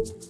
Welcome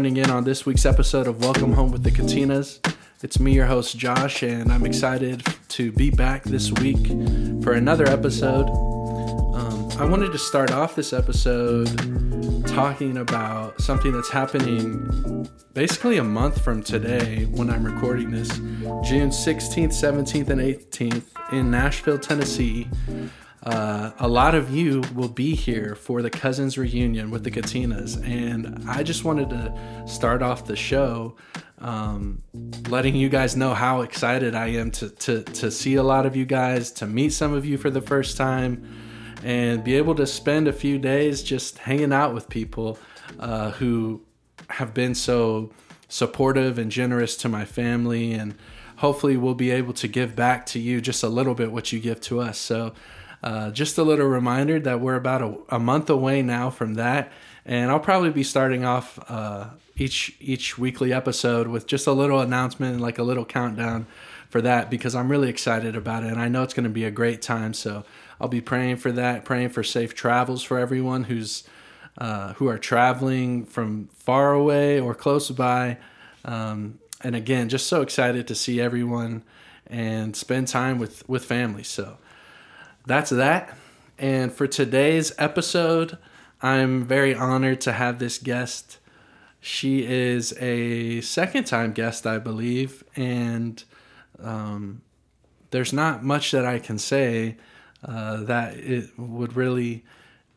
Joining in on this week's episode of Welcome Home with the Katinas. It's me, your host, Josh, and I'm excited to be back this week for another episode. Um, I wanted to start off this episode talking about something that's happening basically a month from today when I'm recording this, June 16th, 17th, and 18th in Nashville, Tennessee. Uh, a lot of you will be here for the cousins reunion with the Katinas, and I just wanted to start off the show um, letting you guys know how excited I am to, to to see a lot of you guys, to meet some of you for the first time, and be able to spend a few days just hanging out with people uh, who have been so supportive and generous to my family, and hopefully we'll be able to give back to you just a little bit what you give to us. So. Uh, just a little reminder that we're about a, a, month away now from that, and I'll probably be starting off uh, each each weekly episode with just a little announcement, and like a little countdown for that, because I'm really excited about it, and I know it's going to be a great time. So I'll be praying for that, praying for safe travels for everyone who's uh, who are traveling from far away or close by. Um, and again, just so excited to see everyone and spend time with with family. So that's that. And for today's episode, I'm very honored to have this guest. She is a second time guest, I believe, and um, there's not much that I can say uh, that it would really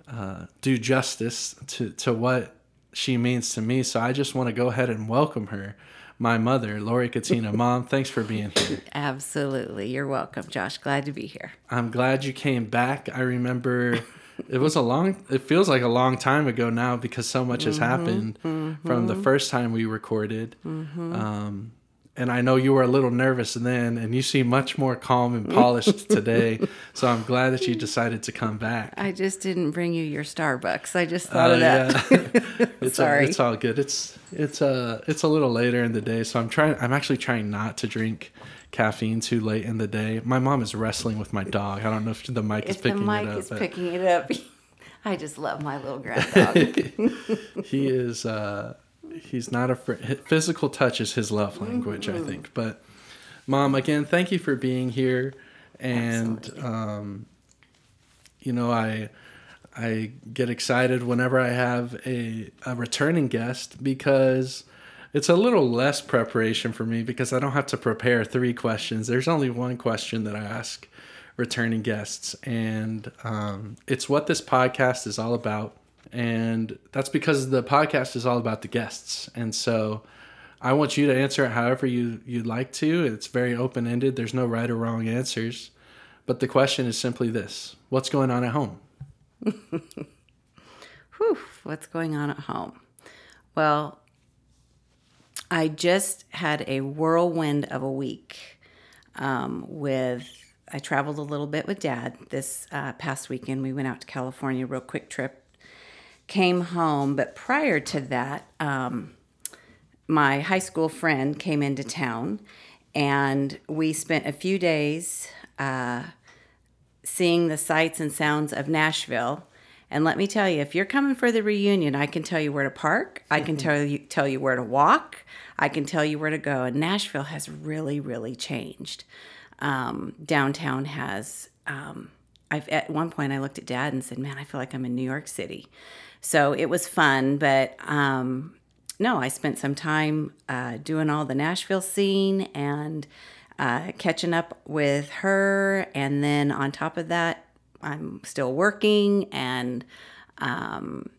uh, do justice to, to what she means to me. So I just want to go ahead and welcome her my mother, Lori Katina. Mom, thanks for being here. Absolutely. You're welcome, Josh. Glad to be here. I'm glad you came back. I remember it was a long it feels like a long time ago now because so much has mm-hmm, happened mm-hmm. from the first time we recorded. Mm-hmm. Um, and I know you were a little nervous then, and you seem much more calm and polished today. So I'm glad that you decided to come back. I just didn't bring you your Starbucks. I just thought uh, of that. Yeah. it's Sorry, it's all good. It's it's uh it's a little later in the day, so I'm trying. I'm actually trying not to drink caffeine too late in the day. My mom is wrestling with my dog. I don't know if the mic if is picking it up. The mic is picking it up. I just love my little grand dog. he is. uh he's not a physical touch is his love language mm-hmm. i think. But mom again thank you for being here. And um, you know i i get excited whenever i have a, a returning guest because it's a little less preparation for me because i don't have to prepare three questions. There's only one question that i ask returning guests. And um, it's what this podcast is all about and that's because the podcast is all about the guests. And so I want you to answer it however you you'd like to. It's very open ended. There's no right or wrong answers. But the question is simply this: What's going on at home? Whew, what's going on at home? Well, I just had a whirlwind of a week um, with. I traveled a little bit with Dad this uh, past weekend. We went out to California, real quick trip came home. But prior to that, um, my high school friend came into town and we spent a few days uh, seeing the sights and sounds of Nashville. And let me tell you, if you're coming for the reunion, I can tell you where to park. I can tell you tell you where to walk. I can tell you where to go. And Nashville has really, really changed. Um, downtown has. Um, I've at one point I looked at Dad and said, "Man, I feel like I'm in New York City." So it was fun, but um, no, I spent some time uh, doing all the Nashville scene and uh, catching up with her. And then on top of that, I'm still working and um,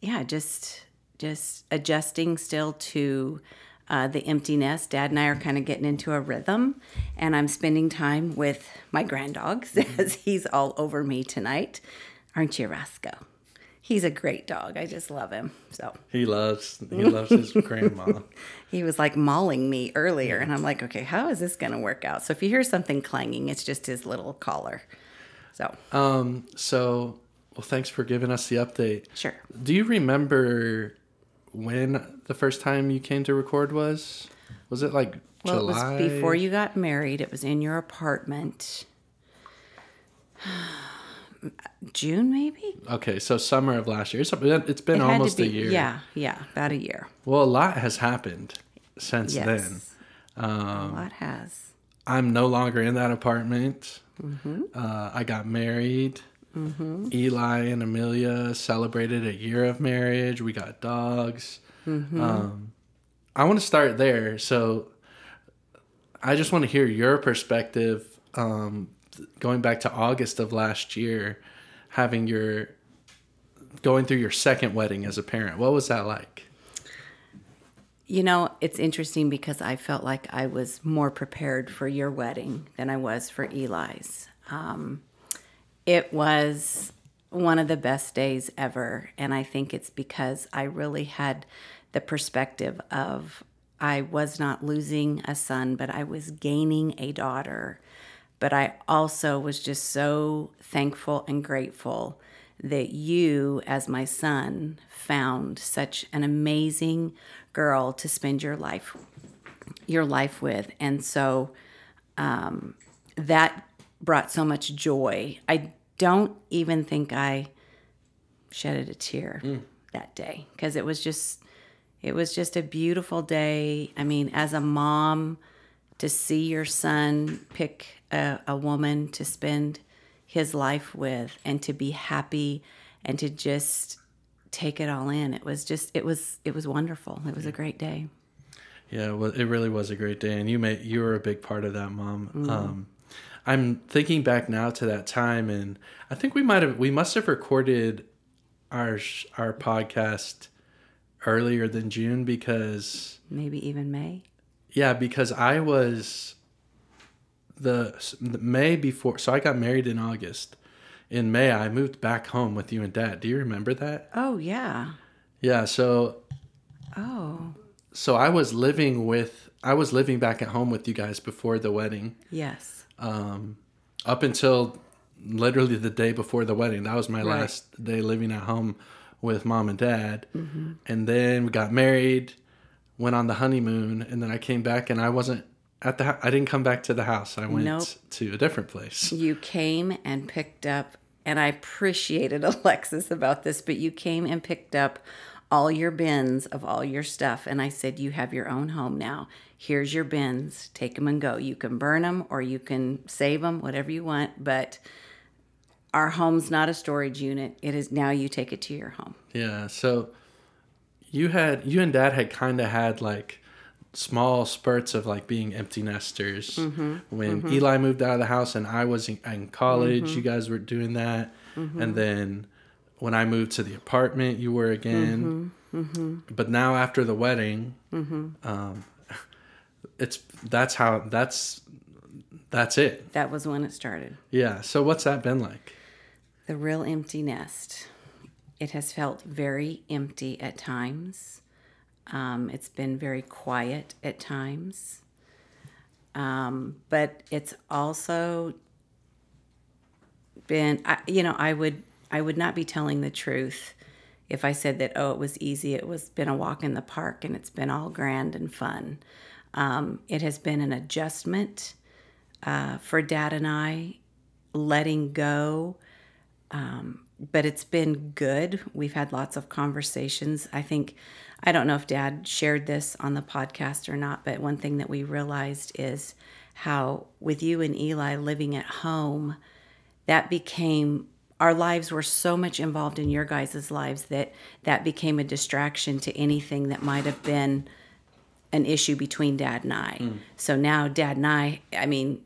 yeah, just just adjusting still to uh, the emptiness. Dad and I are kind of getting into a rhythm, and I'm spending time with my granddogs as he's all over me tonight. Aren't you, Roscoe? He's a great dog. I just love him. So He loves he loves his grandma. he was like mauling me earlier, and I'm like, okay, how is this going to work out? So if you hear something clanging, it's just his little collar. So Um, so well, thanks for giving us the update. sure. Do you remember when the first time you came to record was? Was it like Well, July? it was before you got married. It was in your apartment. June, maybe. Okay, so summer of last year. It's been, it's been It almost a year. Yeah, yeah, about a year. Well, a lot has happened since Yes. then. a Um, lot has. I'm no longer in that apartment. Mm-hmm. Uh, I got married. Eli and Amelia celebrated a year of marriage. We got dogs. Mm-hmm. Um, I want to start there. So I just want to hear your perspective um, going back to August of last year, having your going through your second wedding as a parent. What was that like? You know, it's interesting because I felt like I was more prepared for your wedding than I was for Eli's. Um, it was one of the best days ever. And I think it's because I really had the perspective of I was not losing a son, but I was gaining a daughter. But I also was just so thankful and grateful that you, as my son, found such an amazing girl to spend your life your life with. And so um, that brought so much joy. I don't even think I shedded a tear that day because it was just it was just a beautiful day. I mean, as a mom, to see your son pick a, a woman to spend his life with and to be happy and to just take it all in. It was just it was it was wonderful. It was a great day. Yeah, well, it really was a great day, and you made you were a big part of that, Mom. Mm-hmm. Um, I'm thinking back now to that time, and I think we might have we must have recorded our our podcast earlier than June because Maybe even May. Yeah, because I was the, the May before, so I got married in August. In May, I moved back home with you and Dad. Do you remember that? Oh yeah. Yeah, so Oh so I was living with I was living back at home with you guys before the wedding. yes. um, up until literally the day before the wedding. That was my Right. last day living at home with mom and dad. And then we got married, went on the honeymoon, and then I came back and I wasn't at the. I didn't come back to the house. I went Nope. to a different place. You came and picked up, and I appreciated Alexis about this, but you came and picked up all your bins of all your stuff. And I said, You have your own home now. Here's your bins. Take them and go. You can burn them or you can save them, whatever you want. But our home's not a storage unit. It is now you take it to your home. Yeah. So you had you and dad had kind of had like small spurts of like being empty nesters mm-hmm. when mm-hmm. Eli moved out of the house and I was in, in college. Mm-hmm. You guys were doing that, and then when I moved to the apartment, you were again. But now after the wedding, um, it's that's how that's that's it. That was when it started. Yeah. So what's that been like? The real empty nest. It has felt very empty at times. Um, it's been very quiet at times. Um, but it's also been, I, you know, I would, I would not be telling the truth if I said that, oh, it was easy. It was been a walk in the park and it's been all grand and fun. Um, it has been an adjustment uh, for Dad and I, letting go. Um, but it's been good. We've had lots of conversations. I think, I don't know if Dad shared this on the podcast or not, but one thing that we realized is how, with you and Eli living at home, that became our lives were so much involved in your guys' lives that that became a distraction to anything that might have been an issue between dad and I. Mm. So now dad and I, I mean,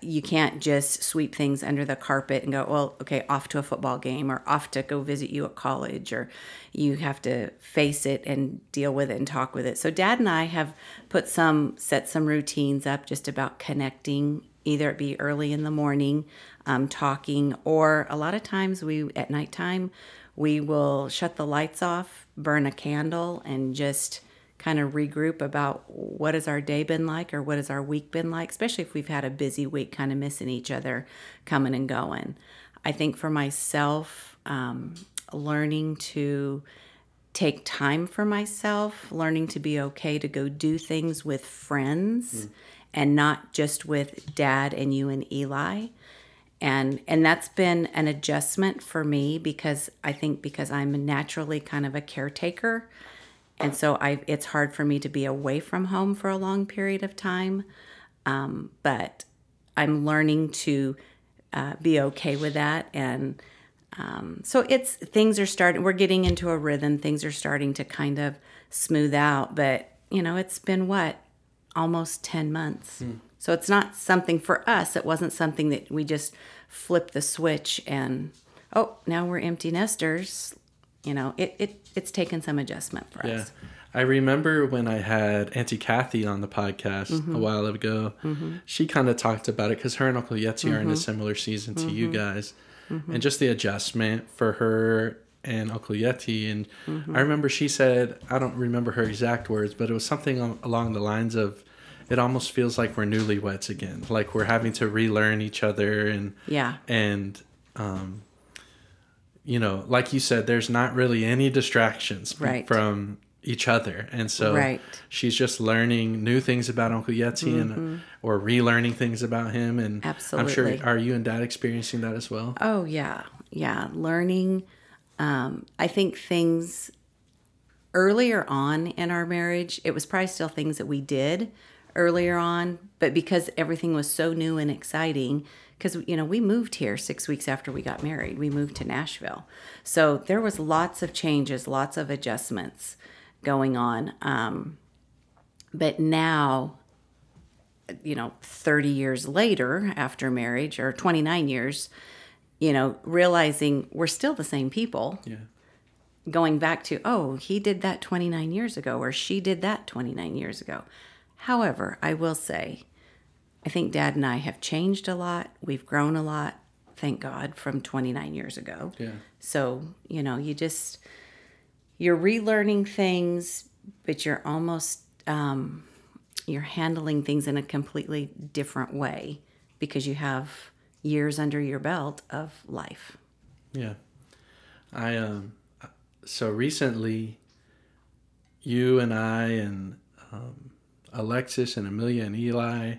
you can't just sweep things under the carpet and go, well, okay, off to a football game or off to go visit you at college, or you have to face it and deal with it and talk with it. So, dad and I have put some, set some routines up just about connecting, either it be early in the morning, um, talking, or a lot of times we, at nighttime, we will shut the lights off, burn a candle, and just kind of regroup about what has our day been like or what has our week been like, especially if we've had a busy week, kind of missing each other coming and going. I think for myself, um, learning to take time for myself, learning to be okay to go do things with friends mm. and not just with dad and you and Eli. And and that's been an adjustment for me because I think because I'm naturally kind of a caretaker and so I it's hard for me to be away from home for a long period of time. Um, but I'm learning to uh, be okay with that, and um, so it's things are starting. We're getting into a rhythm. Things are starting to kind of smooth out. But you know, it's been what almost ten months. Hmm. So it's not something for us. It wasn't something that we just flipped the switch and oh, now we're empty nesters you know, it, it it's taken some adjustment for yeah. us. I remember when I had Auntie Kathy on the podcast mm-hmm. a while ago. Mm-hmm. She kind of talked about it because her and Uncle Yeti mm-hmm. are in a mm-hmm. similar season to you mm-hmm. guys, mm-hmm. and just the adjustment for her and Uncle Yeti. And I remember she said, I don't remember her exact words, but it was something along the lines of, "It almost feels like we're newlyweds again, like we're having to relearn each other." And yeah, and um, you know, like you said, there's not really any distractions right. from each other, and so right. she's just learning new things about Uncle Yeti mm-hmm. and or relearning things about him. And absolutely, I'm sure are you and Dad experiencing that as well? Oh yeah, yeah, learning. Um, I think things earlier on in our marriage, it was probably still things that we did earlier on, but because everything was so new and exciting, because you know we moved here six weeks after we got married. We moved to nashville. So there was lots of changes lots of adjustments going on um, but now you know 30 years later after marriage or 29 years you know realizing we're still the same people. Yeah. Going back to oh he did that 29 years ago or she did that 29 years ago. However i will say I think dad and I have changed a lot. We've grown a lot, thank God, from 29 years ago. Yeah. So, you know, you just, you're relearning things, but you're almost, um, you're handling things in a completely different way because you have years under your belt of life. Yeah. I, um, so recently, you and I and um, Alexis and Amelia and Eli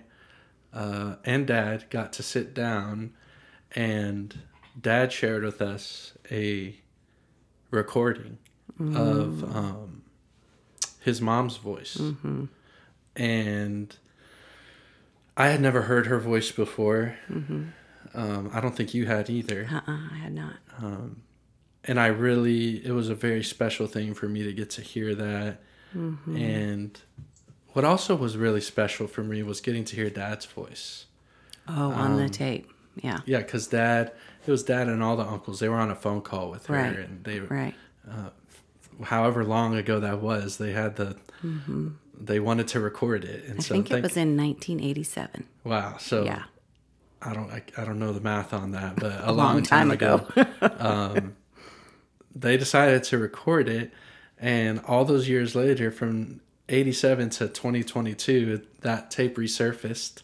uh, and dad got to sit down and dad shared with us a recording mm. of um, his mom's voice mm-hmm. and i had never heard her voice before mm-hmm. um, i don't think you had either uh-uh, i had not um, and i really it was a very special thing for me to get to hear that mm-hmm. and what also was really special for me was getting to hear Dad's voice. Oh, on um, the tape, yeah. Yeah, because Dad, it was Dad and all the uncles. They were on a phone call with her, right. and they, right. Uh, however long ago that was, they had the, mm-hmm. they wanted to record it, and I so think it was in 1987. Wow. So yeah. I don't, I, I don't know the math on that, but a, a long, long, time, time ago, ago um, they decided to record it, and all those years later, from 87 to 2022, that tape resurfaced,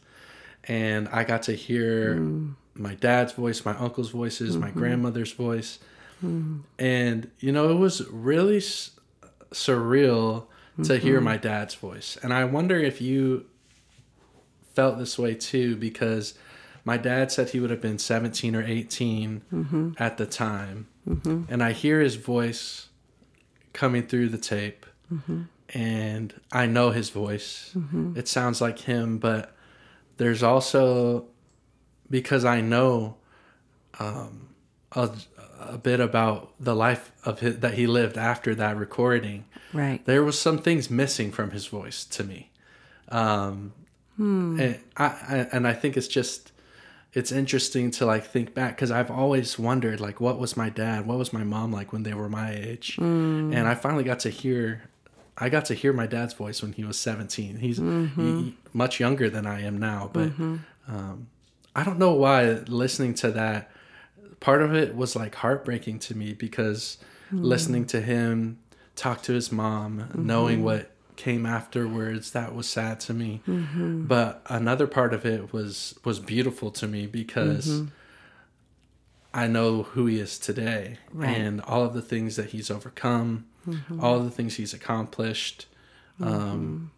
and I got to hear mm. my dad's voice, my uncle's voices, mm-hmm. my grandmother's voice, mm. and you know it was really s- surreal to mm-hmm. hear my dad's voice, and I wonder if you felt this way too because my dad said he would have been 17 or 18 at the time. And I hear his voice coming through the tape. And I know his voice. It sounds like him, but there's also because I know um, a, a bit about the life of his, that he lived after that recording. Right. There was some things missing from his voice to me, um, and I, I and I think it's just it's interesting to like think back because I've always wondered like what was my dad, what was my mom like when they were my age, and I finally got to hear. I got to hear my dad's voice when he was 17. He's he- mm-hmm. much younger than I am now, but mm-hmm. um, I don't know why listening to that part of it was like heartbreaking to me because mm-hmm. listening to him talk to his mom, knowing what came afterwards, that was sad to me. But another part of it was was beautiful to me because I know who he is today Right. and all of the things that he's overcome, Mm-hmm. all the things he's accomplished. Um,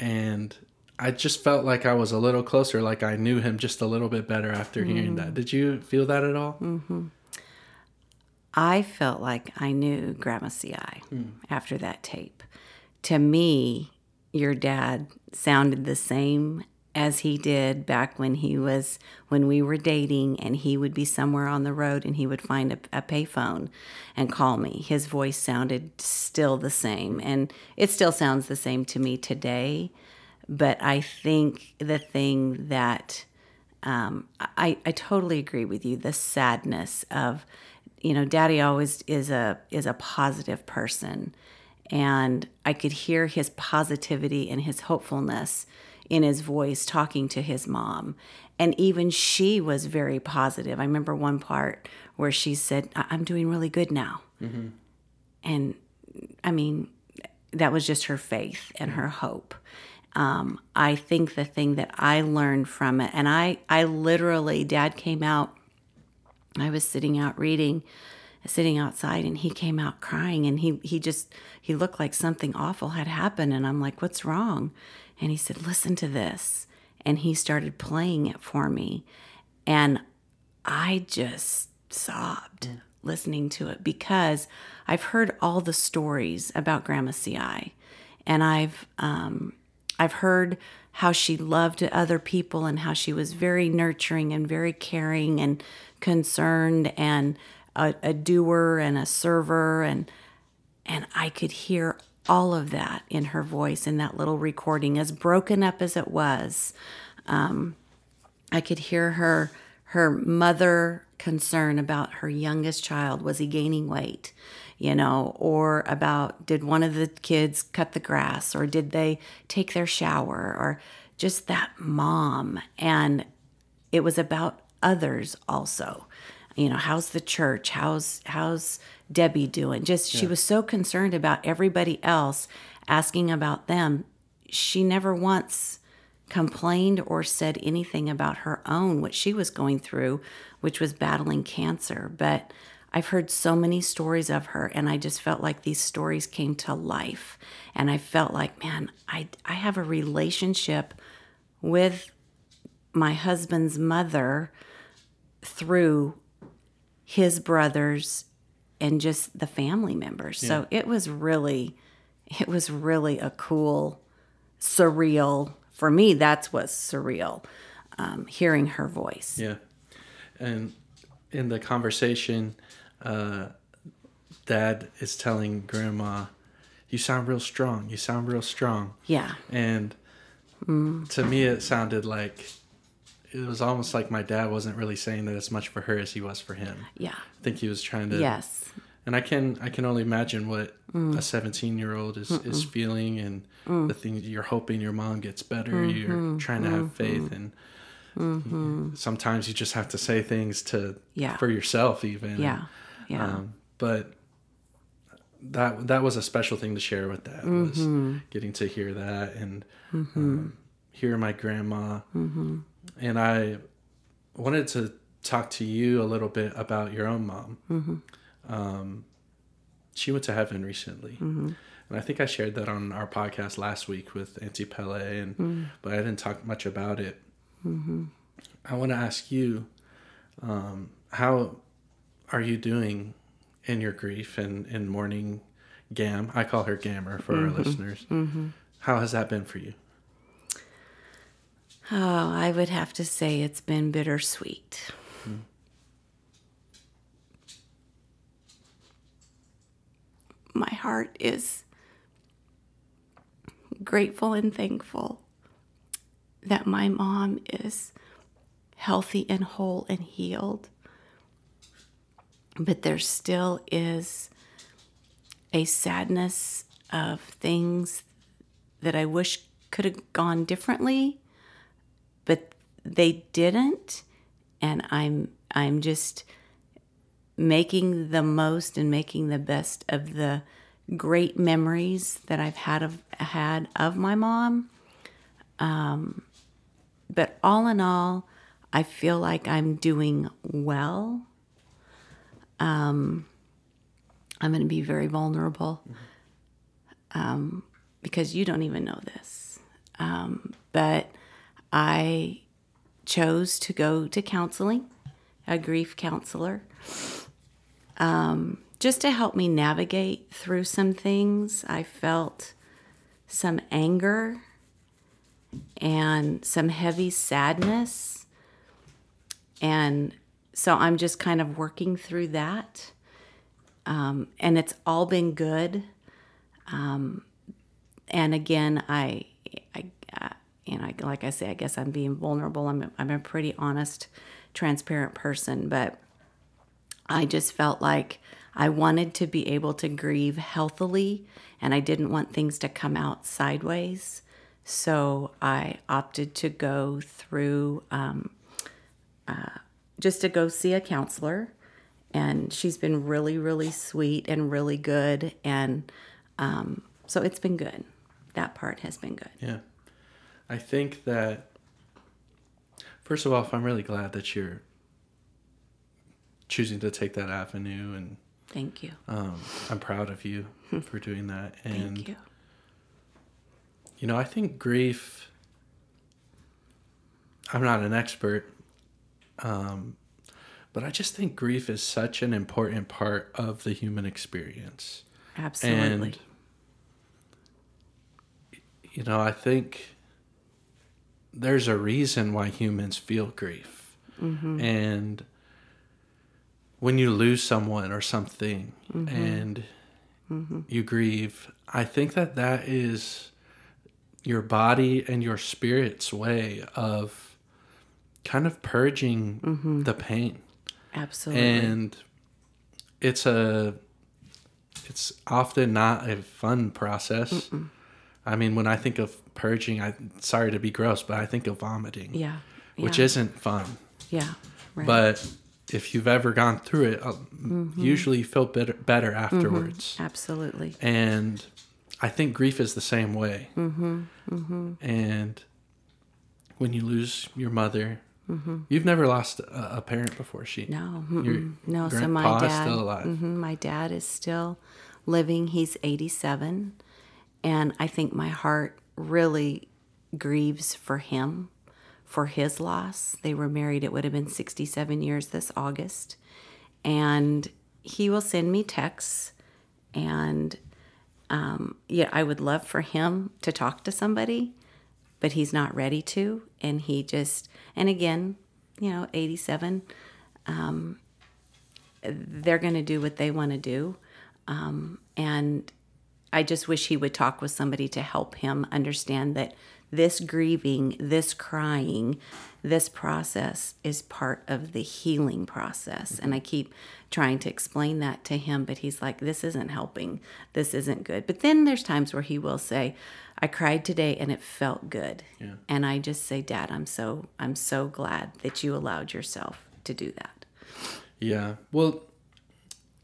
mm-hmm. and I just felt like I was a little closer, like I knew him just a little bit better after hearing that. Mm-hmm. Did you feel that at all? I felt like I knew Grandma CI hmm. after that tape. To me, your dad sounded the same as he did back when he was when we were dating and he would be somewhere on the road and he would find a, a payphone and call me. His voice sounded still the same and it still sounds the same to me today. But i think the thing that um, I, I totally agree with you the sadness of you know daddy always is a is a positive person. And i could hear his positivity and his hopefulness in his voice talking to his mom and even she was very positive i remember one part where she said "I- i'm doing really good now and i mean that was just her faith and her hope um, i think the thing that i learned from it and i i literally dad came out I was sitting out reading, sitting outside, and he came out crying. And he he just he looked like something awful had happened. And I'm like, "What's wrong?" And he said, "Listen to this." And he started playing it for me, and I just sobbed listening to it because I've heard all the stories about Grandma Ci, and I've um, I've heard how she loved other people and how she was very nurturing and very caring and concerned and a, a doer and a server. And and I could hear all of that in her voice in that little recording as broken up as it was um, I could hear her her mother concern about her youngest child. Was he gaining weight? You know or about did one of the kids cut the grass or did they take their shower or just that mom. And it was about others also you know how's the church? How's how's debbie doing? Just she was so concerned about everybody else asking about them. She never once complained or said anything about her own what she was going through which was battling cancer. But i've heard so many stories of her and i just felt like these stories came to life. And i felt like man i i have a relationship with my husband's mother through his brothers and just the family members. So it was really it was really a cool surreal for me that's what's surreal um, hearing her voice Yeah. And in the conversation, uh, dad is telling grandma, You sound real strong. You sound real strong. yeah And mm. to me, it sounded like it was almost like my dad wasn't really saying that as much for her as he was for him. yeah I think he was trying to. yes And I can I can only imagine what a 17 year old is, is feeling and the things you're hoping your mom gets better. You're trying to have faith and sometimes you just have to say things to Yeah. for yourself even. yeah yeah Um, but that that was a special thing to share with that was Mm-hmm. getting to hear that and um, hear my grandma Mm-hmm. And I wanted to talk to you a little bit about your own mom. Mm-hmm. Um, she went to heaven recently, and And I think I shared that on our podcast last week with Auntie Pele, and Mm. but I didn't talk much about it. I want to ask you, um, how are you doing in your grief and in mourning Gam? I call her Gammer for our listeners. How has that been for you? Oh, I would have to say it's been bittersweet. My heart is grateful and thankful that my mom is healthy and whole and healed. But there still is a sadness of things that I wish could have gone differently they didn't and i'm i'm just making the most and making the best of the great memories that i've had of had of my mom. Um, but all in all i feel like i'm doing well. Um, i'm going to be very vulnerable um, because you don't even know this. Um, but I chose to go to counseling, a grief counselor, um, just to help me navigate through some things. I felt some anger and some heavy sadness. And so I'm just kind of working through that. Um, and it's all been good. Um, and again, I, I, I and I, like I say, I guess I'm being vulnerable. I'm, a, I'm a pretty honest, transparent person, but I just felt like I wanted to be able to grieve healthily and I didn't want things to come out sideways. So I opted to go through um, uh, just to go see a counselor. And she's been really, really sweet and really good. And um, so it's been good. That part has been good. Yeah. I think that first of all, I'm really glad that you're choosing to take that avenue, and Thank you. um, I'm proud of you for doing that. And Thank you. you know, I think grief. I'm not an expert, um, but I just think grief is such an important part of the human experience. Absolutely. And you know, I think there's a reason why humans feel grief. Mm-hmm. And when you lose someone or something mm-hmm. and mm-hmm. you grieve, I think that that is your body and your spirit's way of kind of purging the pain. Absolutely. and it's a it's often not a fun process i mean when i think of purging i sorry to be gross but i think of vomiting yeah. which isn't fun Yeah. Right. but if you've ever gone through it uh, mm-hmm. usually you feel better, better mm-hmm. afterwards Absolutely. and i think grief is the same way mm-hmm. mm-hmm. and when you lose your mother you've never lost a, a parent before she No. No. So my dad. still alive. my dad is still living. He's 87. And I think my heart really grieves for him, for his loss. They were married, it would have been 67 years this August. And he will send me texts. And um, yeah, I would love for him to talk to somebody, but he's not ready to. And he just, and again, you know, 87, um, they're going to do what they want to do. Um, and I just wish he would talk with somebody to help him understand that this grieving, this crying, this process is part of the healing process. And I keep trying to explain that to him, but he's like, this isn't helping. This isn't good. But then there's times where he will say, I cried today and it felt good. Yeah. And I just say, Dad, I'm so I'm so glad that you allowed yourself to do that. Yeah. Well,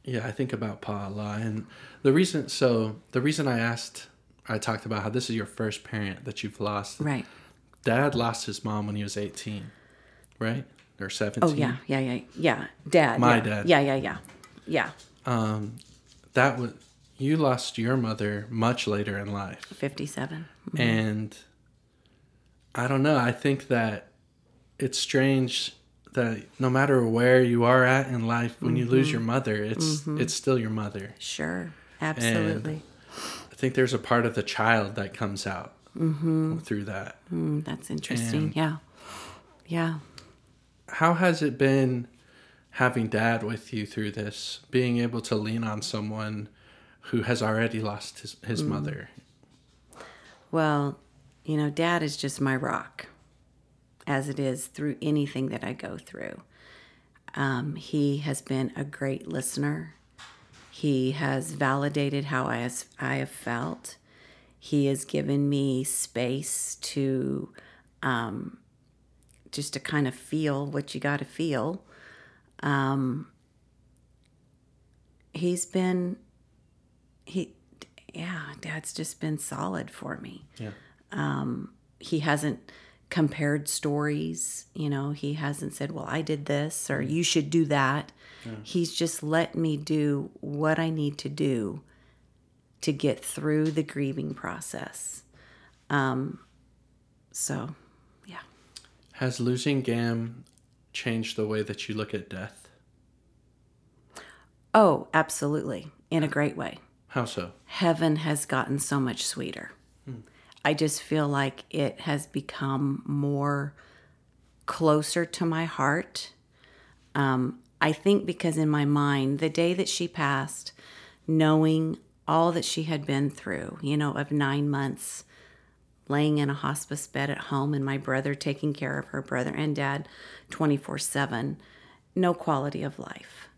yeah, I think about Pa a lot. And the reason, so the reason I asked, I talked about how this is your first parent that you've lost. Right. Dad lost his mom when he was 18, right? Or 17. Oh yeah, yeah, yeah, yeah. Dad. My yeah. dad. Yeah, yeah, yeah, yeah. Um, that was, you lost your mother much later in life. 57. And I don't know, I think that it's strange that no matter where you are at in life when you lose your mm-hmm. mother, it's mm-hmm. it's still your mother. Sure. Absolutely. I think there's a part of the child that comes out mm-hmm. through that. Mm, that's interesting. And- yeah. Yeah. How has it been having dad with you through this, being able to lean on someone who has already lost his, his mm. mother? Well, you know, dad is just my rock, as it is through anything that I go through. Um, he has been a great listener. He has validated how I, has, I have felt. He has given me space to um, just to kind of feel what you got to feel. Um, he's been, he, yeah, dad's just been solid for me Yeah. he hasn't compared stories you know he hasn't said well i did this or you should do that. He's just let me do what i need to do to get through the grieving process. Um so yeah. Has losing Gam changed the way that you look at death? oh absolutely. In a great way. How so? heaven has gotten so much sweeter. I just feel like it has become more closer to my heart. Um, I think because in my mind, the day that she passed, knowing all that she had been through, you know, of nine months laying in a hospice bed at home and my brother taking care of her brother and dad 24 7, no quality of life.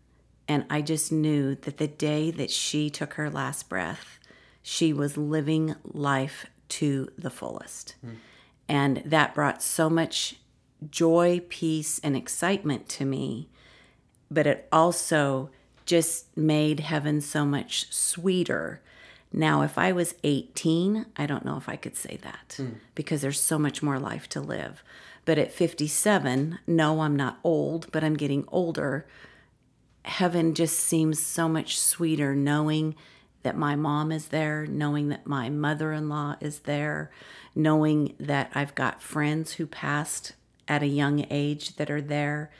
And I just knew that the day that she took her last breath, she was living life to the fullest. And that brought so much joy, peace, and excitement to me. But it also just made heaven so much sweeter. Now, if I was 18, I don't know if I could say that because there's so much more life to live. But at 57, no, I'm not old, but I'm getting older heaven just seems so much sweeter knowing that my mom is there, knowing that my mother in law is there, knowing that I've got friends who passed at a young age that are there.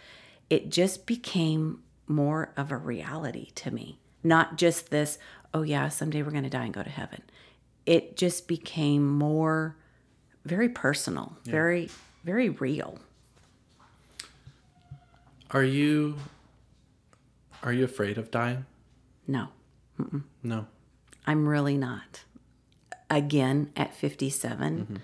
It just became more of a reality to me, not just this, oh, yeah, someday we're going to die and go to heaven. It just became more very personal, very, very real. Are you are you afraid of dying? No. No. I'm really not. Again, at 57,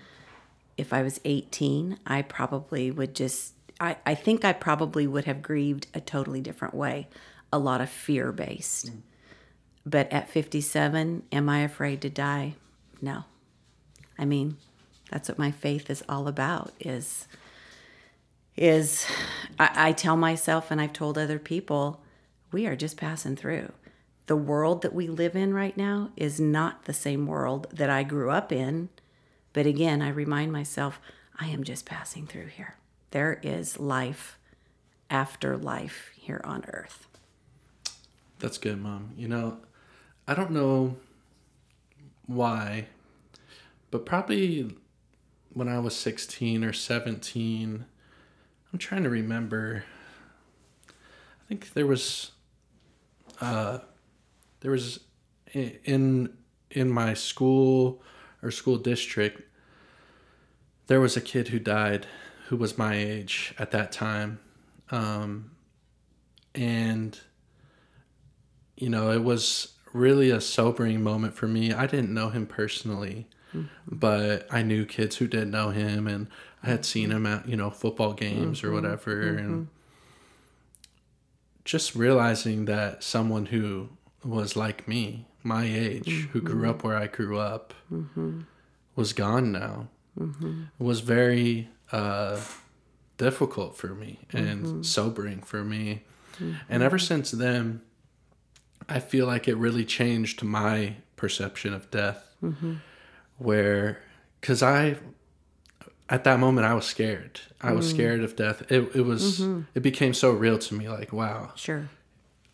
if I was 18, I probably would just, I, I think I probably would have grieved a totally different way, a lot of fear based. Mm. But at 57, am I afraid to die? No. I mean, that's what my faith is all about is is I, I tell myself and I've told other people, we are just passing through. The world that we live in right now is not the same world that I grew up in. But again, I remind myself, I am just passing through here. There is life after life here on earth. That's good, mom. You know, I don't know why, but probably when I was 16 or 17, I'm trying to remember. I think there was uh there was in in my school or school district there was a kid who died who was my age at that time. Um and you know, it was really a sobering moment for me. I didn't know him personally, hmm. but I knew kids who did know him, and I had seen him at, you know, football games or mm-hmm. whatever. And mm-hmm. just realizing that someone who was like me, my age, who grew mm-hmm. up where I grew up, mm-hmm. was gone now, mm-hmm. was very uh, difficult for me and sobering for me. And ever since then, I feel like it really changed my perception of death. Where, because I, at that moment, I was scared. I was mm. scared of death. It, it was, it became so real to me like, wow, Sure.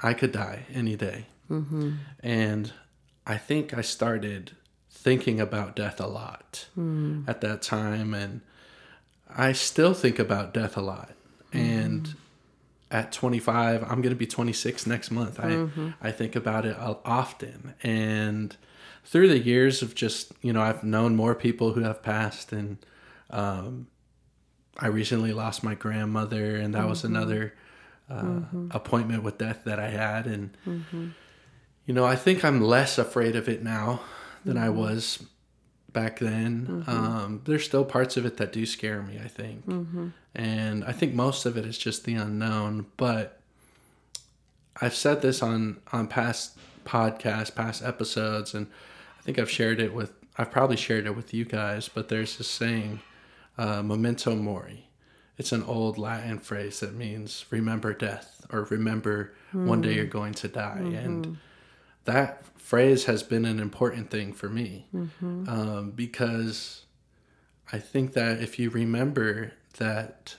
I could die any day. Mm-hmm. And I think I started thinking about death a lot mm. at that time. And I still think about death a lot. Mm-hmm. And at 25, I'm going to be 26 next month. I, mm-hmm. I think about it often. And through the years of just, you know, I've known more people who have passed. And um, I recently lost my grandmother, and that was another uh, appointment with death that I had. And, you know, I think I'm less afraid of it now than I mm-hmm. was back then. Mm-hmm. Um, there's still parts of it that do scare me, I think. Mm-hmm. And I think most of it is just the unknown. But I've said this on, on past podcasts, past episodes, and I think I've shared it with, I've probably shared it with you guys, but there's this saying, uh, memento mori. It's an old Latin phrase that means remember death or remember one day mm. you're going to die. And that phrase has been an important thing for me mm-hmm. um, because I think that if you remember that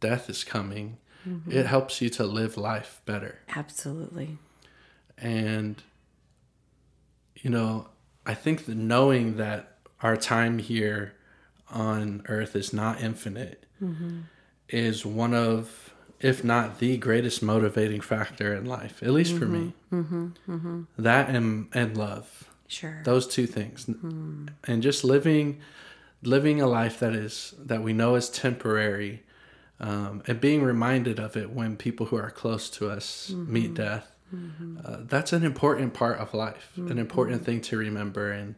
death is coming, mm-hmm. it helps you to live life better. Absolutely. And, you know, I think that knowing that our time here on earth is not infinite mm-hmm. is one of, if not the greatest motivating factor in life, at least for me. Mm-hmm, mm-hmm, mm-hmm. That and, and love. Sure. Those two things. Mm. And just living living a life that is that we know is temporary um, and being reminded of it when people who are close to us meet death uh, that's an important part of life an important thing to remember and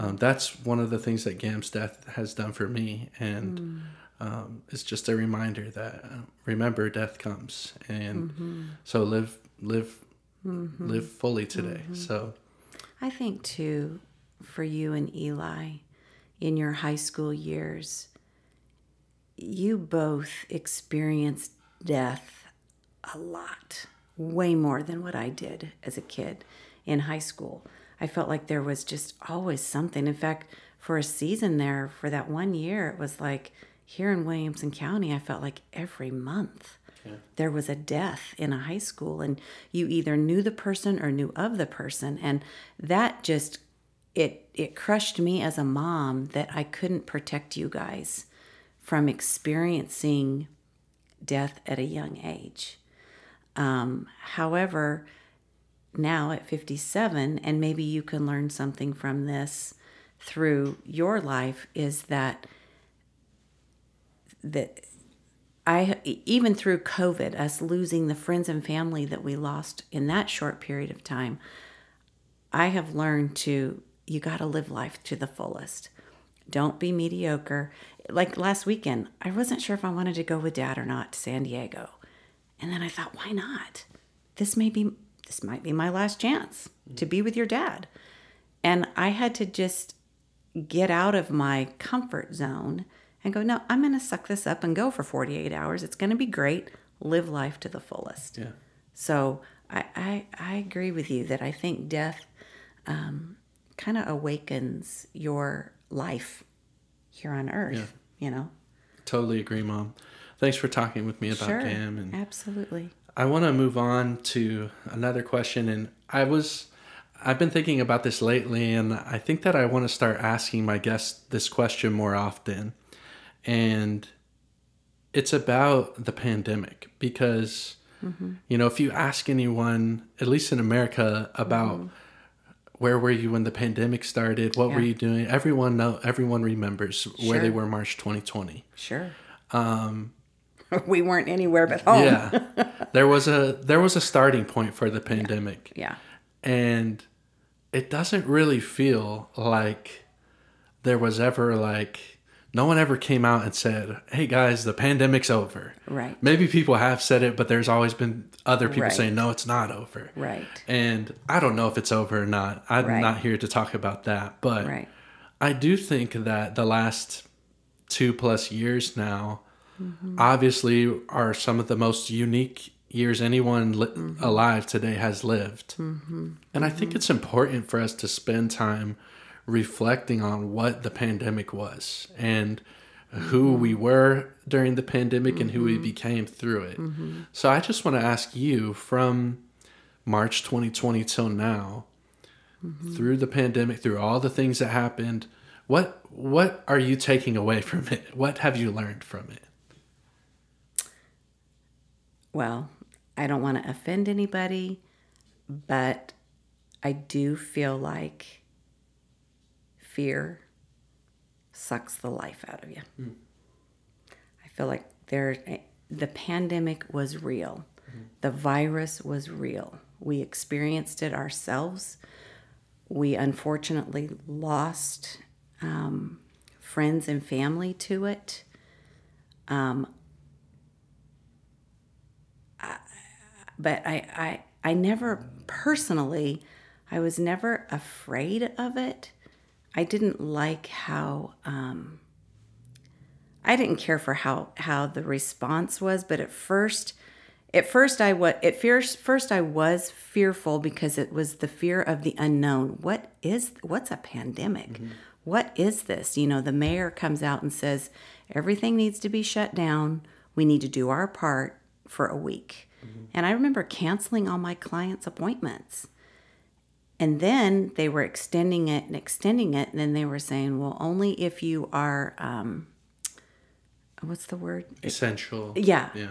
um, that's one of the things that gam's death has done for me and mm. Um, it's just a reminder that uh, remember death comes and so live live live fully today so I think too, for you and Eli, in your high school years, you both experienced death a lot, way more than what I did as a kid in high school. I felt like there was just always something. In fact, for a season there, for that one year, it was like here in Williamson County, I felt like every month there was a death in a high school and you either knew the person or knew of the person and that just it it crushed me as a mom that I couldn't protect you guys from experiencing death at a young age. Um, however, now at 57, and maybe you can learn something from this through your life, is that that I even through COVID, us losing the friends and family that we lost in that short period of time, I have learned to you got to live life to the fullest. Don't be mediocre. Like last weekend, I wasn't sure if I wanted to go with dad or not to San Diego. And then I thought, why not? This may be this might be my last chance to be with your dad. And I had to just get out of my comfort zone and go, no, I'm going to suck this up and go for 48 hours. It's going to be great. Live life to the fullest. yeah So I, I, I agree with you that I think death um, kind of awakens your life here on earth, yeah. you know? Totally agree, Mom. Thanks for talking with me about Sure. And Absolutely. I want to move on to another question. And I was, I've been thinking about this lately, and I think that I want to start asking my guests this question more often. And it's about the pandemic because, you know, if you ask anyone, at least in America, about where were you when the pandemic started, what were you doing, everyone know, everyone remembers where they were March 2020. Sure. Um, we weren't anywhere but home. Yeah. there was a there was a starting point for the pandemic. Yeah. And it doesn't really feel like there was ever like no one ever came out and said, "Hey guys, the pandemic's over." Right. Maybe people have said it, but there's always been other people Right. saying, "No, it's not over." Right. And I don't know if it's over or not. I'm Right. not here to talk about that, but Right. I do think that the last two plus years now, Mm-hmm. obviously, are some of the most unique years anyone li- Mm-hmm. alive today has lived. And I think it's important for us to spend time reflecting on what the pandemic was and who Mm-hmm. we were during the pandemic and who we became through it. Mm-hmm. So I just want to ask you from March 2020 till now, through the pandemic, through all the things that happened, what what are you taking away from it? What have you learned from it? Well, I don't want to offend anybody, but I do feel like fear sucks the life out of you. I feel like there the pandemic was real. The virus was real. We experienced it ourselves. We unfortunately lost um, friends and family to it. Um. but I, I I never personally I was never afraid of it. I didn't like how um, I didn't care for how how the response was, but at first at first I was at first first I was fearful because it was the fear of the unknown. What is what's a pandemic? What is this? You know, the mayor comes out and says everything needs to be shut down. We need to do our part for a week. And I remember canceling all my clients' appointments. And then they were extending it and extending it. And then they were saying, well, only if you are, um, what's the word? Essential. Yeah. Yeah.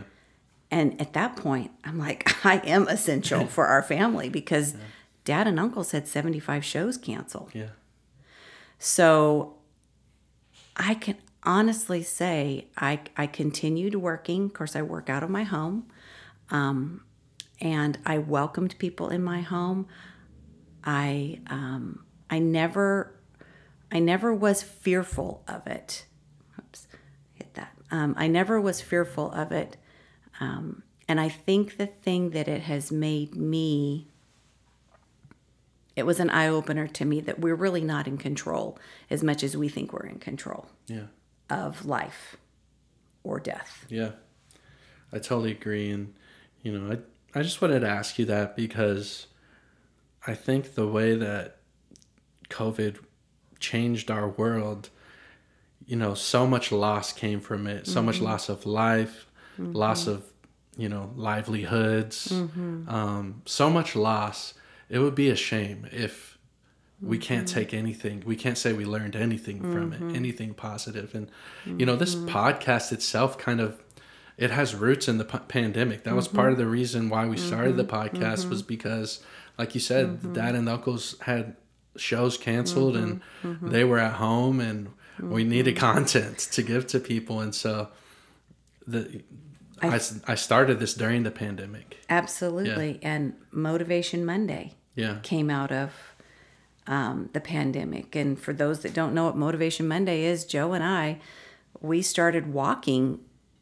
And at that point, I'm like, I am essential for our family because dad and uncles had 75 shows canceled. Yeah. So I can honestly say I, I continued working. Of course, I work out of my home. Um, and I welcomed people in my home. I um, I never I never was fearful of it. Oops, hit that. Um, I never was fearful of it. Um, and I think the thing that it has made me it was an eye opener to me that we're really not in control as much as we think we're in control Yeah. of life or death. Yeah. I totally agree. And, you know, I, I just wanted to ask you that because I think the way that COVID changed our world, you know, so much loss came from it, so much mm-hmm. loss of life, mm-hmm. loss of, you know, livelihoods, mm-hmm. um, so much loss. It would be a shame if we can't take anything. We can't say we learned anything from it anything positive. And you know this podcast itself kind of it has roots in the p- pandemic. That was part of the reason why we started the podcast was because like you said the dad mm-hmm. and uncles had shows canceled and mm-hmm. Mm-hmm. they were at home and we needed content to give to people. And so the I I started this during the pandemic. Absolutely. And Motivation Monday yeah. came out of um, the pandemic. And for those that don't know what Motivation Monday is, Joe and I, we started walking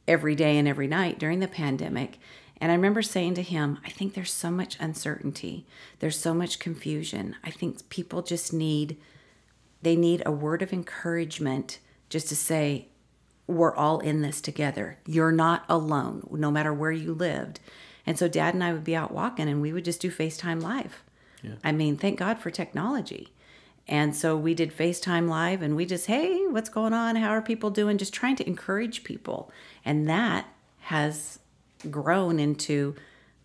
every day and every night during the pandemic. And I remember saying to him, I think there's so much uncertainty. There's so much confusion. I think people just need they need a word of encouragement just to say we're all in this together. You're not alone, no matter where you lived. And so dad and I would be out walking and we would just do FaceTime live. I mean, thank God for technology. And so we did FaceTime live and we just, hey, what's going on? How are people doing? Just trying to encourage people. And that has grown into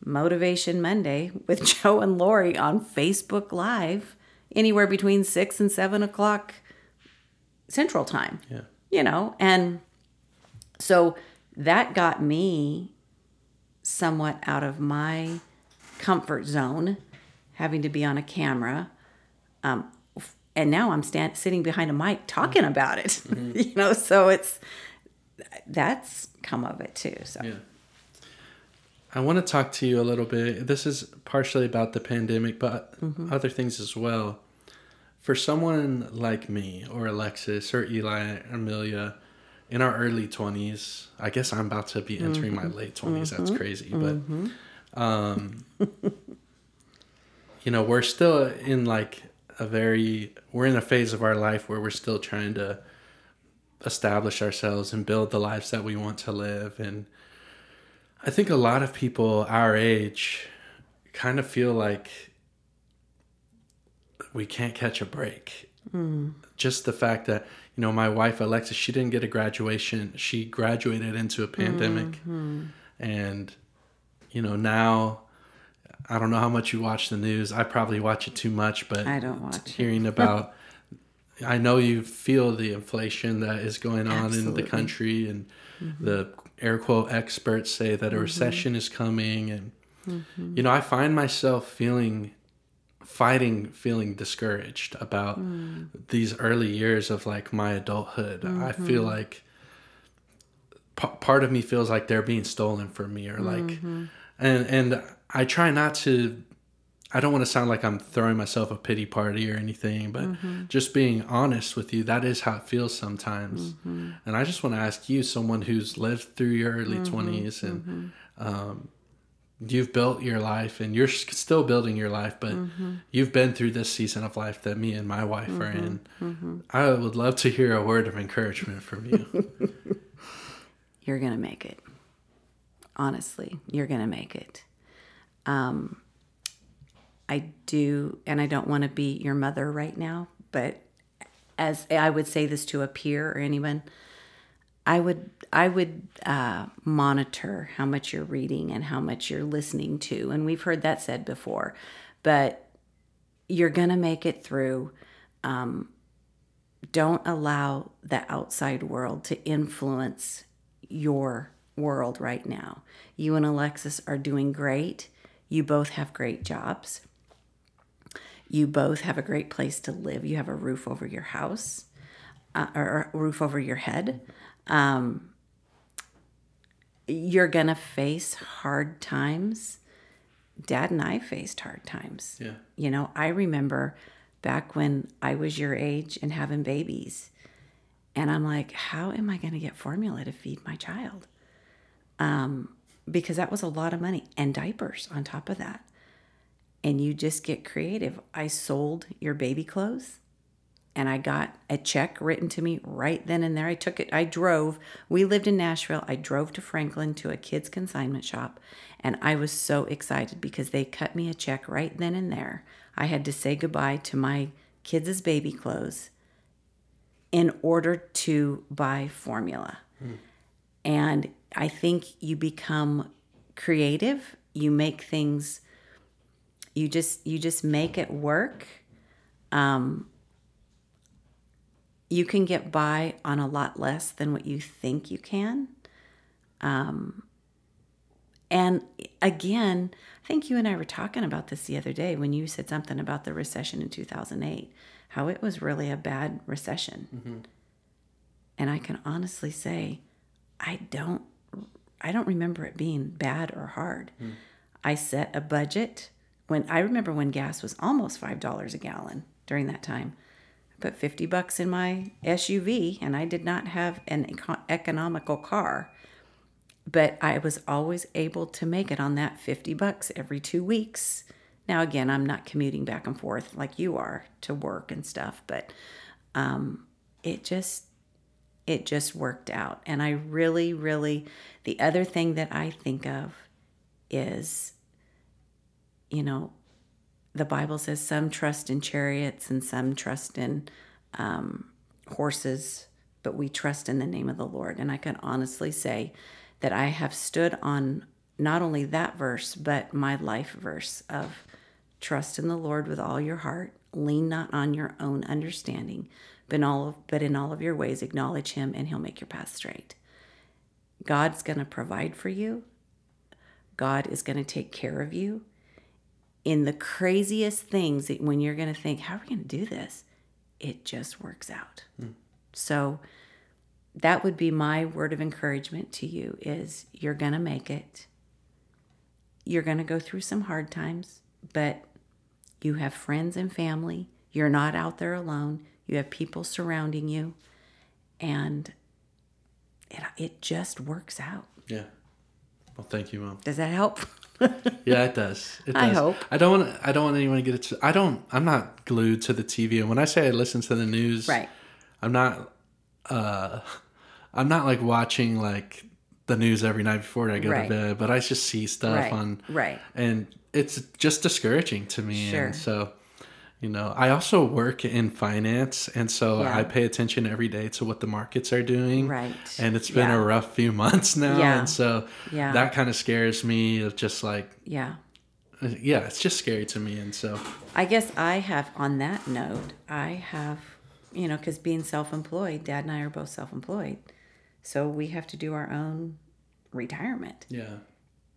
Motivation Monday with Joe and Lori on Facebook Live, anywhere between six and seven o'clock Central Time yeah. you know? And so that got me somewhat out of my comfort zone having to be on a camera um, and now i'm stand, sitting behind a mic talking about it you know? So it's that's come of it too so. Yeah. I want to talk to you a little bit. This is partially about the pandemic, but mm-hmm. other things as well. For someone like me or Alexis or Eli, or Amelia, in our early 20s, I guess I'm about to be entering my mm-hmm. late 20s. That's mm-hmm. crazy. But, um, you know, we're still in like a very, we're in a phase of our life where we're still trying to establish ourselves and build the lives that we want to live. And, I think a lot of people our age kind of feel like we can't catch a break. Hmm. Just the fact that, you know, my wife, Alexis, she didn't get a graduation. She graduated into a pandemic. Mm-hmm. And, you know, now I don't know how much you watch the news. I probably watch it too much, but I don't watch hearing about. I know you feel the inflation that is going on in the country, and mm-hmm. the air quote experts say that a mm-hmm. recession is coming, and mm-hmm. you know I find myself feeling fighting feeling discouraged about mm. these early years of like my adulthood. I mm-hmm. feel like p- part of me feels like they're being stolen from me or like and and i try not to i don't want to sound like i'm throwing myself a pity party or anything but mm-hmm. just being honest with you that is how it feels sometimes. Mm-hmm. And i just want to ask you someone who's lived through your early mm-hmm. 20s and um, you've built your life and you're still building your life but you've been through this season of life that me and my wife are in. I would love to hear a word of encouragement from you. You're going to make it. Honestly, you're going to make it. Um, I do, and I don't want to be your mother right now, but as I would say this to a peer or anyone, I would I would uh, monitor how much you're reading and how much you're listening to, and we've heard that said before, but you're gonna make it through. Um, don't allow the outside world to influence your world right now. You and Alexis are doing great. You both have great jobs. You both have a great place to live. You have a roof over your house uh, or a roof over your head. Um, you're going to face hard times. Dad and I faced hard times. yeah You know, I remember back when I was your age and having babies. And I'm like, how am I going to get formula to feed my child? Um, because that was a lot of money and diapers on top of that. And you just get creative. I sold your baby clothes and I got a check written to me right then and there. I took it, I drove. We lived in Nashville. I drove to Franklin to a kids' consignment shop, and I was so excited because they cut me a check right then and there. I had to say goodbye to my kids' baby clothes in order to buy formula. And I think you become creative, you make things you just you just make it work um, you can get by on a lot less than what you think you can. Um, and again, I think you and I were talking about this the other day when you said something about the recession in 2008, how it was really a bad recession. And I can honestly say, I don't, I don't remember it being bad or hard. I set a budget when I remember when gas was almost five dollars a gallon during that time I put 50 bucks in my SUV and I did not have an eco- economical car. But I was always able to make it on that 50 bucks every 2 weeks. Now again, I'm not commuting back and forth like you are to work and stuff, but um it just it just worked out. And I really really the other thing that I think of is you know, the Bible says some trust in chariots and some trust in um, horses, but we trust in the name of the Lord. And I can honestly say that I have stood on not only that verse, but my life verse of trust in the Lord with all your heart, lean not on your own understanding, but in all of, but in all of your ways acknowledge Him, and He'll make your path straight. God's going to provide for you. God is going to take care of you in the craziest things that when you're going to think, how are we going to do this? It just works out. Hmm. So that would be my word of encouragement to you is you're going to make it. You're going to go through some hard times, but you have friends and family. You're not out there alone. You have people surrounding you and it, it just works out. yeah well thank you mom Does that help? Yeah, it does. It I hope. I don't want. I don't want anyone to get it. To, I don't. I'm not glued to the TV, and when I say I listen to the news, right. I'm not. Uh, I'm not like watching like the news every night before I go Right. to bed, but I just see stuff Right. on, Right. and it's just discouraging to me. Sure. And so, you know, I also work in finance, and so Yeah. I pay attention every day to what the markets are doing. Right. And it's been Yeah. a rough few months now, Yeah. and so Yeah. that kind of scares me. Of just like Yeah. Uh, Yeah, it's just scary to me, and so I guess I have, on that note, I have, you know, because being self employed, dad and I are both self employed. So we have to do our own retirement. yeah,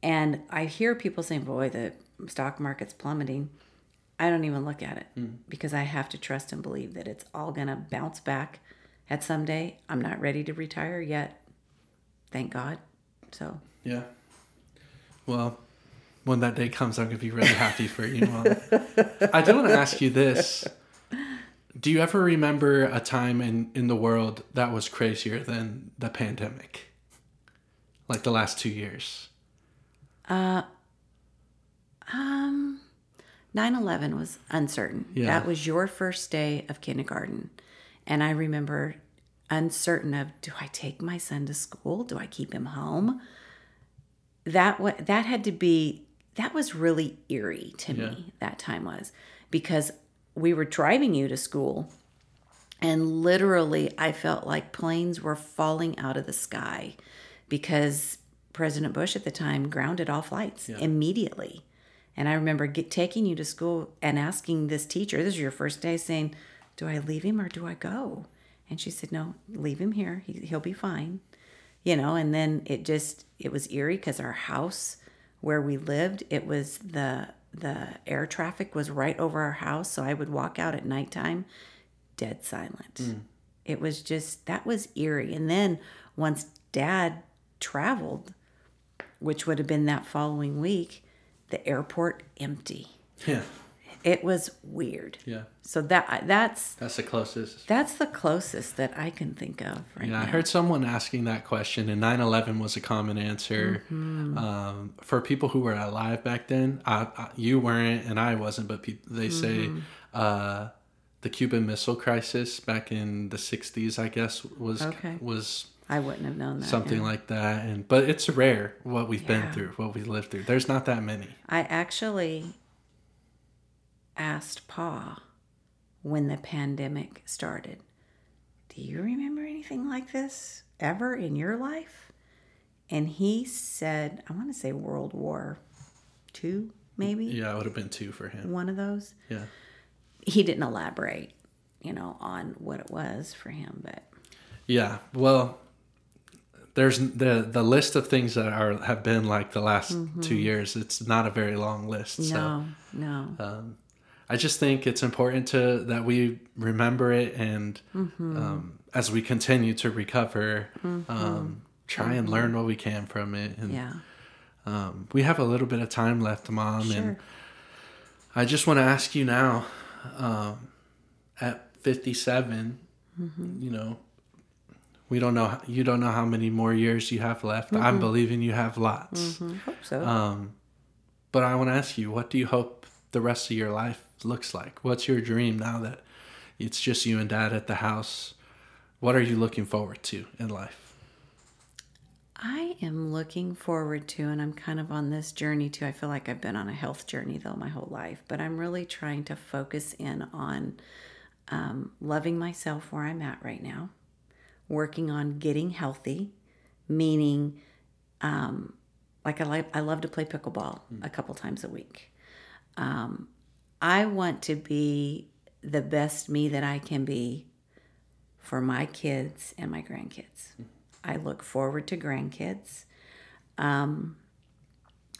And I hear people saying, boy, the stock market's plummeting. I don't even look at it because I have to trust and believe that it's all going to bounce back at some day. I'm not ready to retire yet. Thank God. So, yeah. Well, when that day comes, I'm gonna be really happy for you. Mom. I do want to ask you this: Do you ever remember a time in in the world that was crazier than the pandemic, like the last two years? um, 9 11 was uncertain. Yeah. That was your first day of kindergarten. And I remember uncertain of do I take my son to school? Do I keep him home? That that had to be that was really eerie to me. That time was because we were driving you to school and literally I felt like planes were falling out of the sky because President Bush at the time grounded all flights immediately. And I remember get, taking you to school and asking this teacher, this is your first day, saying, Do I leave him or do I go? And she said, No, leave him here. He, he'll be fine. You know, and then it just, it was eerie because our house where we lived, it was the, the air traffic was right over our house. So I would walk out at nighttime, dead silent. Hmm. It was just, that was eerie. And then once dad traveled, which would have been that following week, the airport empty. Yeah, It was weird. yeah. So that that's That's the closest. that's the closest that I can think of right Yeah, I heard someone asking that question, and 9 11 was a common answer. Mm-hmm. Um, for people who were alive back then, I, I, you weren't, and I wasn't, but peop they say Mm-hmm. uh, the Cuban Missile Crisis back in the 60s, I guess, was Okay. was I wouldn't have known that. something yeah. like that. And But it's rare what we've been through, what we've lived through. There's not that many. I actually asked Pa when the pandemic started. Do you remember anything like this ever in your life? And he said, I want to say World War Two, maybe Yeah, it would have been two for him. one of those. Yeah. He didn't elaborate, you know, on what it was for him, but Yeah, well, there's the the list of things that are have been like the last two years. It's not a very long list. So Mm-hmm. no, no. um, I just think it's important to that we remember it, and Mm-hmm. um, as we continue to recover, um, try and learn what we can from it. And yeah. um, we have a little bit of time left, Mom, and I just want to ask you now, um, at 57, Mm-hmm. you know, we don't know, you don't know how many more years you have left. Mm-hmm. I'm believing you have lots. Hope so. Um, but I want to ask you, what do you hope the rest of your life looks like? What's your dream now that it's just you and dad at the house? What are you looking forward to in life? I am looking forward to, and I'm kind of on this journey too. I feel like I've been on a health journey though my whole life, but I'm really trying to focus in on um, loving myself where I'm at right now, working on getting healthy, meaning um, like I like I love to play pickleball a couple times a week. Um, I want to be the best me that I can be for my kids and my grandkids. I look forward to grandkids. Um,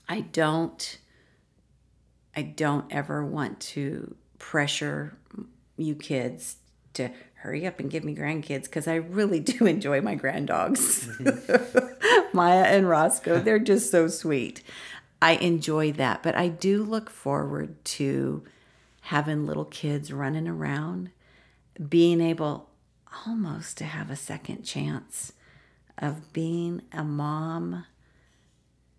I don't. I don't ever want to pressure you kids to hurry up and give me grandkids because I really do enjoy my granddogs. Mm-hmm. Maya and Roscoe, they're just so sweet. I enjoy that, but I do look forward to having little kids running around, being able almost to have a second chance of being a mom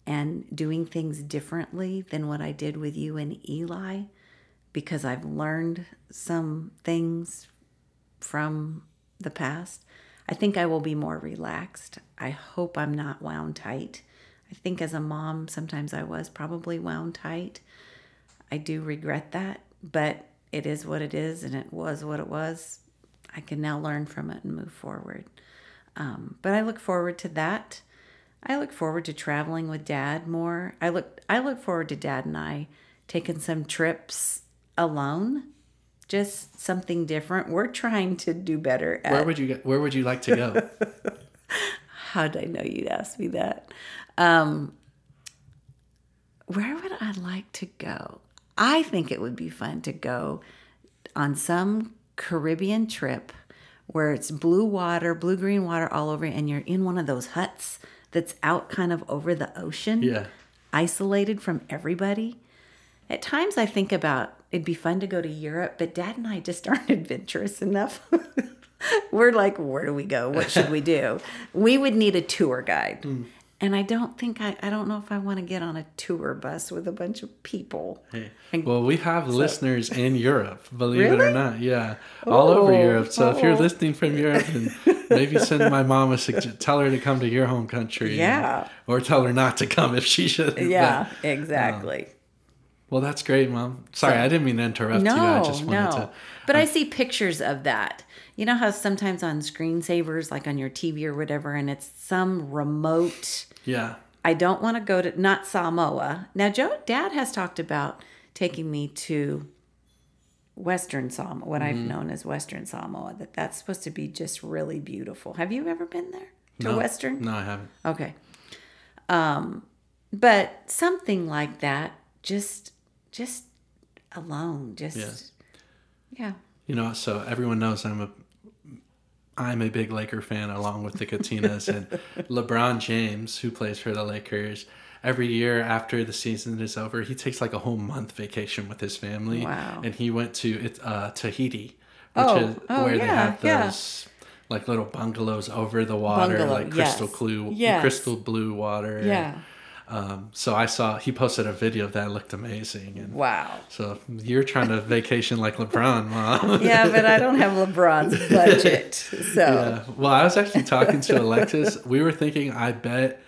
and doing things differently than what I did with you and Eli because I've learned some things from the past. I think I will be more relaxed. I hope I'm not wound tight. I think as a mom, sometimes I was probably wound tight. I do regret that, but it is what it is, and it was what it was. I can now learn from it and move forward. Um, but I look forward to that. I look forward to traveling with Dad more. I look I look forward to Dad and I taking some trips alone. Just something different. We're trying to do better at Where would you Where would you like to go? How'd I know you'd ask me that? Um, where would I like to go? I think it would be fun to go on some Caribbean trip where it's blue water, blue green water all over, and you're in one of those huts that's out kind of over the ocean, Yeah. isolated from everybody. At times, I think about it'd be fun to go to Europe, but Dad and I just aren't adventurous enough. We're like, where do we go? What should we do? we would need a tour guide. Hmm. And I don't think I, I don't know if I want to get on a tour bus with a bunch of people. Hey. And- Well, we have listeners in Europe, believe it or not. Yeah, all over Oh, Europe. So if you're oh. listening from Europe, and maybe send my mom a suggestion. Tell her to come to your home country. Yeah. Or tell her not to come if she should. Yeah, But- exactly. Well, that's great, mom. Sorry, I didn't mean to interrupt no, you. I just wanted no. to. But I see pictures of that. You know how sometimes on screensavers, like on your TV or whatever, and it's some remote. Yeah. I don't want to go to not Samoa. Now, Joe, Dad has talked about taking me to Western Samoa, what I've known as Western Samoa. That that's supposed to be just really beautiful. Have you ever been there to No. Western? No, I haven't. Okay. Um, but something like that, just just alone, just Yeah. yeah. You know, so everyone knows I'm a I'm a big Laker fan along with the Katinas and LeBron James, who plays for the Lakers. Every year after the season is over, he takes like a whole month vacation with his family. Wow. And he went to it, uh, Tahiti, which Oh, is oh, where they yeah, have yeah. those like little bungalows over the water, Bungalow, like crystal yes. blue, Yes. crystal blue water. Yeah. Um, so I saw he posted a video that looked amazing, and Wow. so you're trying to vacation like LeBron, mom. Yeah, but I don't have LeBron's budget. So Yeah. Well, I was actually talking to Alexis. We were thinking, I bet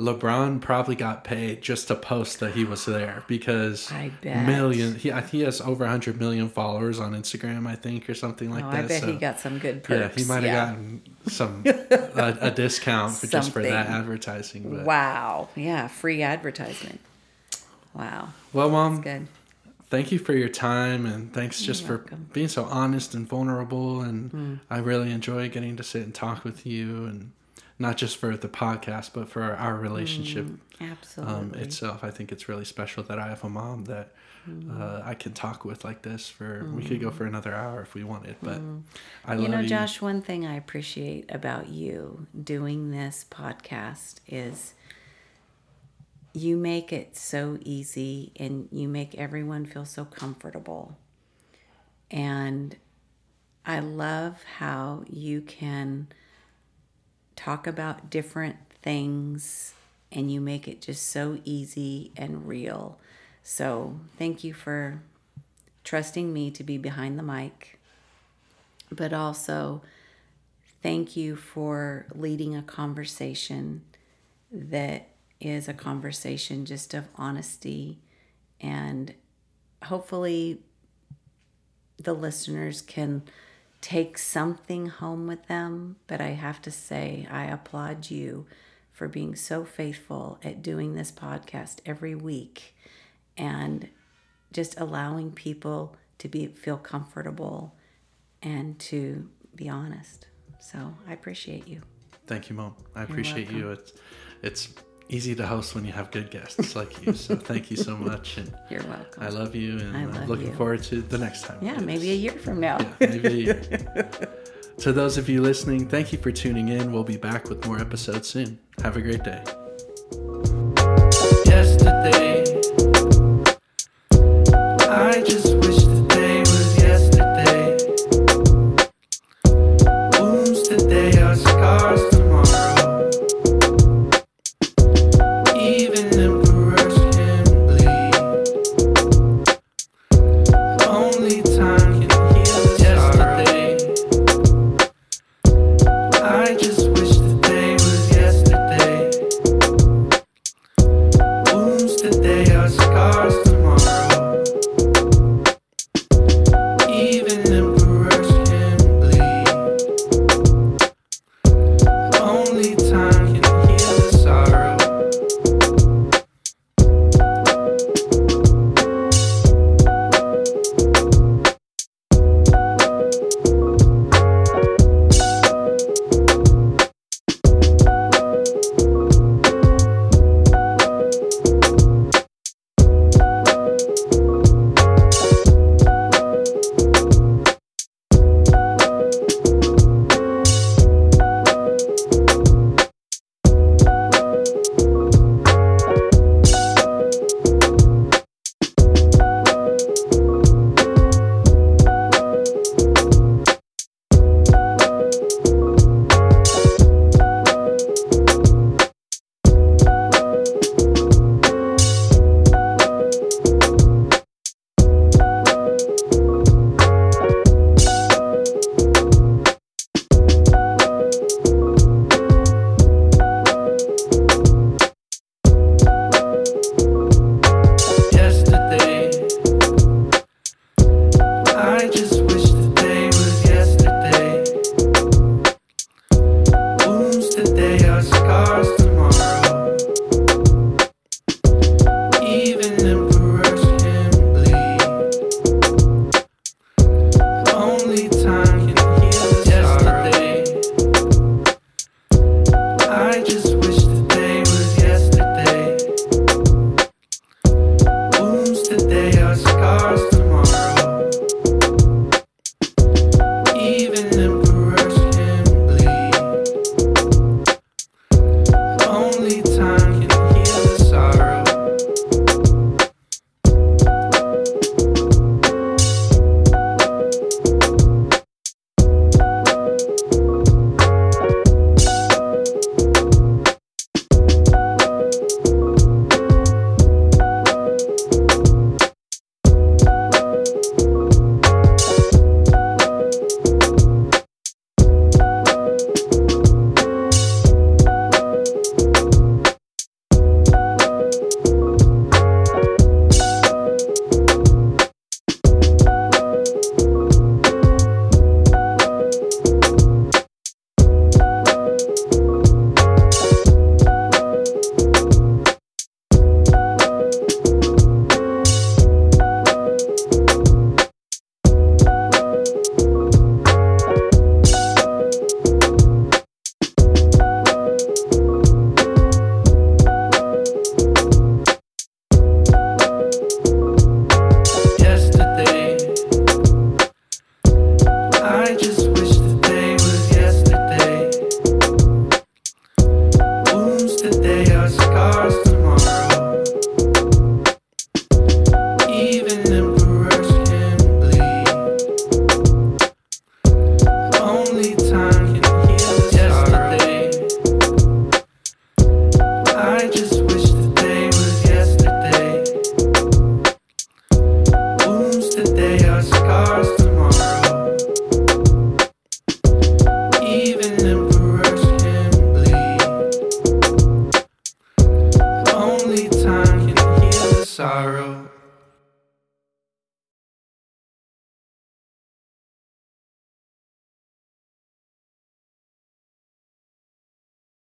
LeBron probably got paid just to post that he was there because I bet. million. He he has over hundred million followers on Instagram, I think, or something like oh, that. I bet so, he got some good Yeah, he might have gotten some a, a discount for just for that advertising. But Wow. Yeah, free advertisement. Wow. well, mom, Good. thank you for your time and thanks just for welcome. Being so honest and vulnerable and mm. i really enjoy getting to sit and talk with you and not just for the podcast but for our relationship Absolutely. um, itself i think it's really special that i have a mom that Hmm. uh, i can talk with like this for we could go for another hour if we wanted but i Hmm. you know, you Josh, one thing I appreciate about you doing this podcast is you make it so easy and you make everyone feel so comfortable. And I love how you can talk about different things and you make it just so easy and real. So, thank you for trusting me to be behind the mic but also thank you for leading a conversation that is a conversation just of honesty and hopefully the listeners can take something home with them but i have to say i applaud you for being so faithful at doing this podcast every week and just allowing people to be feel comfortable and to be honest. So I appreciate you. thank you mom i appreciate you it's it's easy to host when you have good guests like you so thank you so much and You're welcome. i love you and I i'm looking you. forward to the next time yeah, maybe a year from now. Yeah, maybe a year. to those of you listening, thank you for tuning in. We'll be back with more episodes soon. Have a great day.